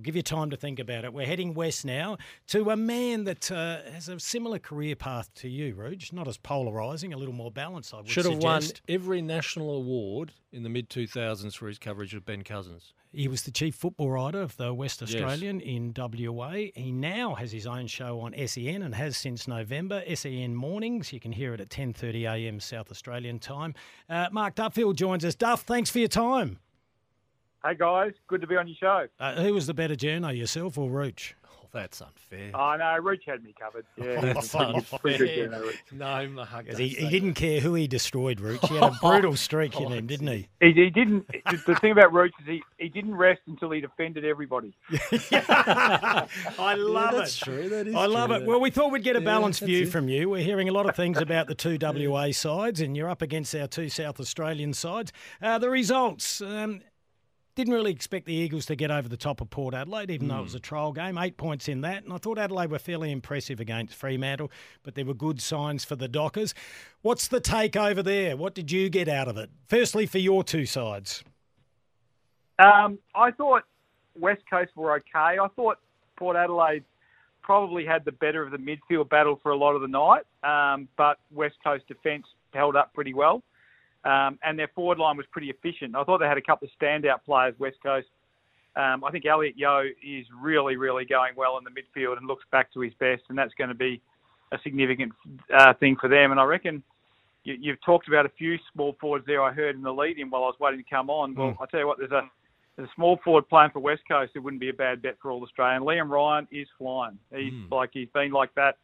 I'll give you time to think about it. We're heading west now to a man that uh, has a similar career path to you, Rouge. Not as polarising, a little more balanced, I would Should have won every national award in the mid 2000s for his coverage of Ben Cousins. He was the chief football writer of the West Yes. Australian in WA. He now has his own show on SEN and has since November. SEN mornings. You can hear it at 10:30 a.m. South Australian time. Uh, Mark Duffield joins us. Duff, thanks for your time. Hey guys, good to be on your show. Uh, who was the better journo, yourself or Roach? Oh, that's unfair. Oh no, Roach had me covered. Yeah, that's unfair. pretty good journal, No, Mark. 'Cause He, he didn't care who he destroyed, Roach. He had a brutal streak in him, didn't he? He, he didn't. The, the thing about Roach is he, he didn't rest until he'd offended everybody. I love it. that's it. true, that is I love true, it. that- Well, we thought we'd get a balanced that's view it. from you. We're hearing a lot of things about the two WA sides, and you're up against our two South Australian sides. Uh, the results. Um, didn't really expect the Eagles to get over the top of Port Adelaide, even though it was a trial game. Eight points in that. And I thought Adelaide were fairly impressive against Fremantle, but there were good signs for the Dockers. What's the take over there? What did you get out of it? Firstly, for your two sides. Um, I thought West Coast were okay. I thought Port Adelaide probably had the better of the midfield battle for a lot of the night, um, but West Coast defence held up pretty well, um, and their forward line was pretty efficient. I thought they had a couple of standout players, West Coast. Um, I think Elliot Yeo is really, really going well in the midfield and looks back to his best, and that's going to be a significant uh, thing for them. And I reckon you, you've talked about a few small forwards there. I heard in the lead-in while I was waiting to come on. Well, I tell you what, there's a there's a small forward playing for West Coast who wouldn't be a bad bet for All Australian. Liam Ryan is flying. He's like he's been like that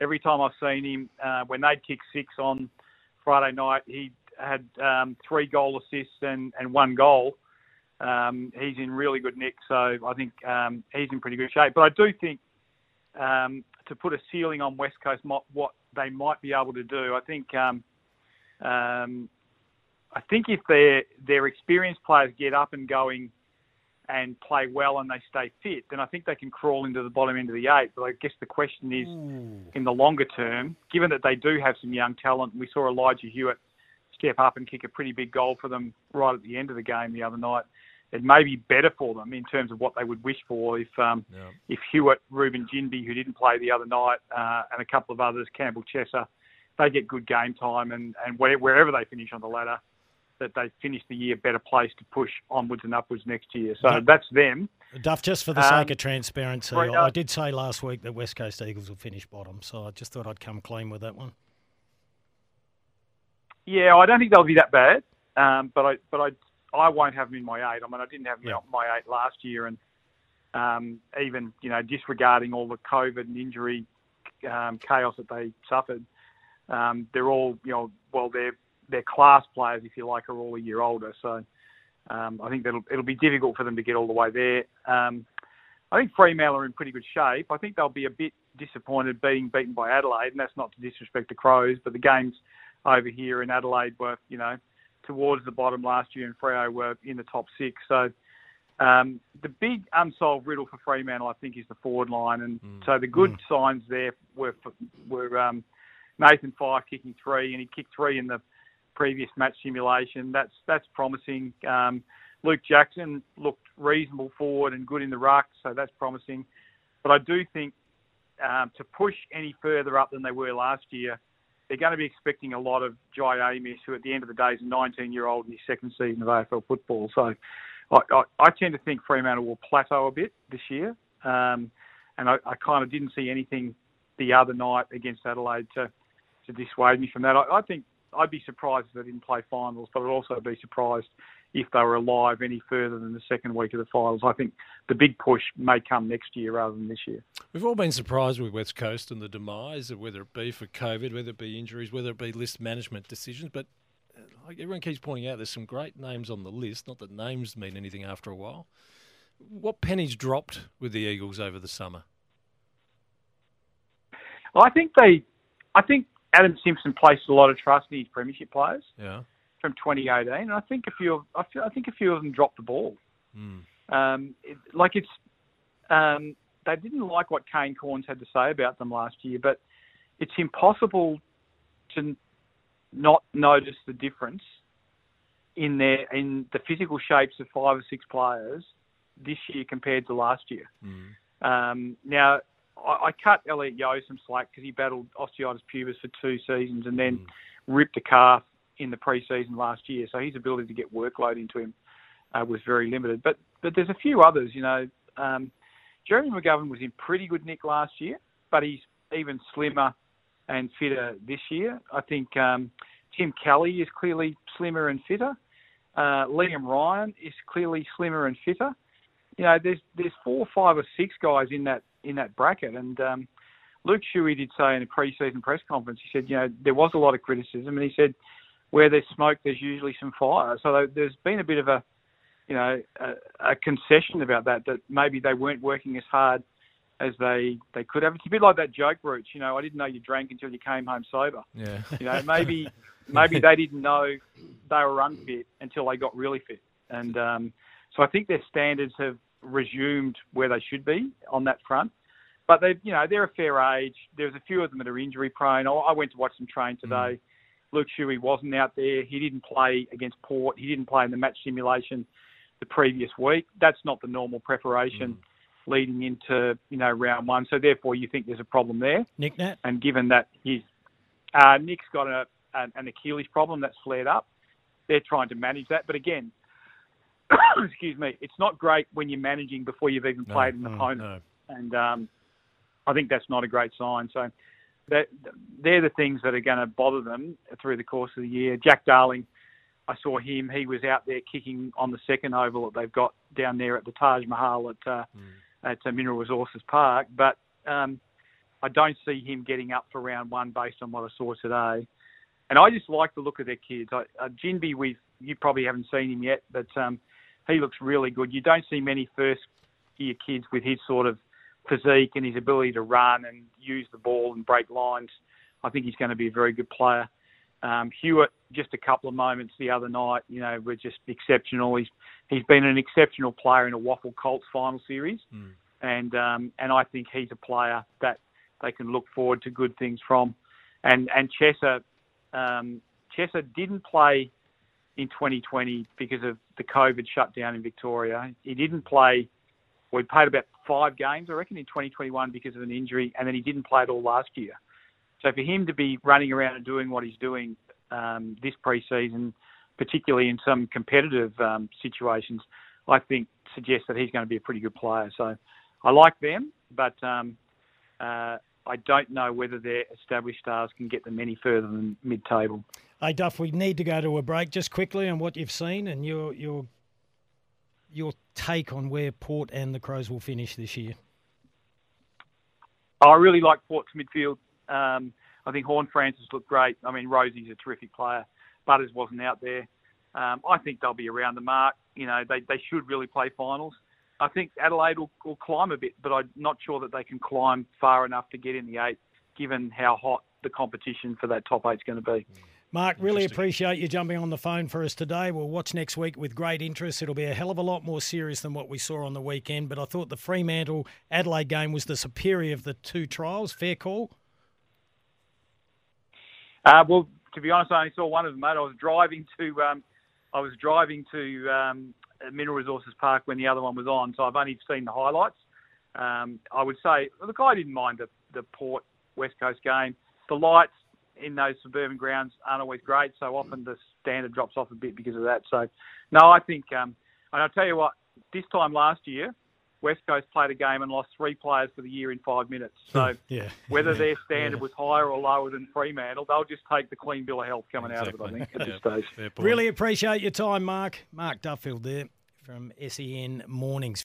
every time I've seen him. Uh, when they'd kick six on Friday night, he had um, three goal assists and, and one goal. Um, he's in really good nick, so I think um, he's in pretty good shape. But I do think um, to put a ceiling on West Coast, what they might be able to do, I think um, um, I think if their their experienced players get up and going and play well and they stay fit, then I think they can crawl into the bottom end of the eight. But I guess the question is, in the longer term, given that they do have some young talent, we saw Elijah Hewitt step up and kick a pretty big goal for them right at the end of the game the other night. It may be better for them in terms of what they would wish for if um, Yeah. if Hewitt, Reuben Ginbey, who didn't play the other night, uh, and a couple of others, Campbell Chesser, they get good game time and, and where, wherever they finish on the ladder, that they finish the year better placed to push onwards and upwards next year. So that's them. Duff, just for the Um, sake of transparency, right, I did say last week that West Coast Eagles will finish bottom, so I just thought I'd come clean with that one. Yeah, I don't think they'll be that bad, um, but I but I I won't have them in my eight. I mean, I didn't have them Yeah. in my eight last year, and um, even you know disregarding all the COVID and injury um, chaos that they suffered, um, they're all you know well they're they're class players if you like are all a year older, so um, I think that'll it'll be difficult for them to get all the way there. Um, I think Fremantle are in pretty good shape. I think they'll be a bit disappointed being beaten by Adelaide, and that's not to disrespect the Crows, but the games over here in Adelaide were, you know, towards the bottom last year, and Freo were in the top six. So um, the big unsolved riddle for Fremantle, I think, is the forward line, and so the good signs there were were um, Nathan Fyfe kicking three, and he kicked three in the previous match simulation. That's that's promising. Um, Luke Jackson looked reasonable forward and good in the ruck, so that's promising. But I do think um, to push any further up than they were last year, they're going to be expecting a lot of Jye Amiss, who at the end of the day is a 19-year-old in his second season of AFL football. So I, I, I tend to think Fremantle will plateau a bit this year, um, and I, I kind of didn't see anything the other night against Adelaide to, to dissuade me from that. I, I think I'd be surprised if they didn't play finals, but I'd also be surprised if they were alive any further than the second week of the finals. I think the big push may come next year rather than this year. We've all been surprised with West Coast and the demise, of whether it be for COVID, whether it be injuries, whether it be list management decisions. But uh, like everyone keeps pointing out, there's some great names on the list. Not that names mean anything after a while. What pennies dropped with the Eagles over the summer? Well, I think they, I think Adam Simpson placed a lot of trust in his premiership players Yeah. From 2018, and I think a few, of, I, feel, I think a few of them dropped the ball. Mm. Um, it, like it's, um, they didn't like what Kane Cornes had to say about them last year, but it's impossible to not notice the difference in their in the physical shapes of five or six players this year compared to last year. Mm. Um, now, I, I cut Elliot Yeo some slack because he battled osteitis pubis for two seasons and then ripped a calf in the pre-season last year. So his ability to get workload into him uh, was very limited. But but there's a few others. You know, um, Jeremy McGovern was in pretty good nick last year, but he's even slimmer and fitter this year. I think um, Tim Kelly is clearly slimmer and fitter. Uh, Liam Ryan is clearly slimmer and fitter you know, there's there's four, five, or six guys in that in that bracket, and um, Luke Shuey did say in a pre-season press conference, he said, you know, there was a lot of criticism, and he said, where there's smoke, there's usually some fire. So there's been a bit of a, you know, a, a concession about that, that maybe they weren't working as hard as they they could have. It's a bit like that joke, Rooch. You know, I didn't know you drank until you came home sober. Yeah. You know, maybe maybe they didn't know they were unfit until they got really fit, and um, so I think their standards have resumed where they should be on that front. But they, you know, they're a fair age. There's a few of them that are injury prone. I- I went to watch them train today. Luke Shuey wasn't out there. He didn't play against Port. He didn't play in the match simulation the previous week. That's not the normal preparation leading into you know round one. So therefore, you think there's a problem there. Nick Nat? And given that he's uh, Nick's got a, an, an Achilles problem that's flared up, they're trying to manage that. But again, excuse me, it's not great when you're managing before you've even No, played an no, opponent, no. and um, I think that's not a great sign. So that, they're the things that are going to bother them through the course of the year. Jack Darling, I saw him; he was out there kicking on the second oval that they've got down there at the Taj Mahal at uh, at uh, Mineral Resources Park, but um, I don't see him getting up for round one based on what I saw today. And I just like the look of their kids. I, uh, Ginbey, we you probably haven't seen him yet, but um, he looks really good. You don't see many first year kids with his sort of physique and his ability to run and use the ball and break lines. I think he's going to be a very good player. Um, Hewitt, just a couple of moments the other night, you know, were just exceptional. He's he's been an exceptional player in a WAFL Colts final series, and um, and I think he's a player that they can look forward to good things from. And and Chesser, um, Chesser didn't play in 2020 because of the COVID shutdown in Victoria. He didn't play. He played about five games, I reckon, in 2021 because of an injury, and then he didn't play at all last year. So for him to be running around and doing what he's doing um, this preseason, particularly in some competitive um, situations, I think suggests that he's going to be a pretty good player. So I like them, but um, uh, I don't know whether their established stars can get them any further than mid-table. Hey Duff, we need to go to a break just quickly on what you've seen and your your your take on where Port and the Crows will finish this year. I really like Port's midfield. Um, I think Horne-Francis looked great. I mean, Rozee's a terrific player. Butters wasn't out there. Um, I think they'll be around the mark. You know, they, they should really play finals. I think Adelaide will, will climb a bit, but I'm not sure that they can climb far enough to get in the eight, given how hot the competition for that top eight is going to be. Mark, really appreciate you jumping on the phone for us today. We'll watch next week with great interest. It'll be a hell of a lot more serious than what we saw on the weekend, but I thought the Fremantle Adelaide game was the superior of the two trials. Fair call? Uh, well, to be honest, I only saw one of them, mate. I was driving to um, I was driving to um, Mineral Resources Park when the other one was on, so I've only seen the highlights. Um, I would say, look, I didn't mind the, the Port West Coast game. The lights in those suburban grounds aren't always great, so often the standard drops off a bit because of that. So, no, I think, um, and I'll tell you what, this time last year, West Coast played a game and lost three players for the year in five minutes. So yeah. whether Yeah. their standard was higher or lower than Fremantle, they'll just take the clean bill of health coming out of it, I think, at this stage. Really appreciate your time, Mark. Mark Duffield there from SEN Mornings.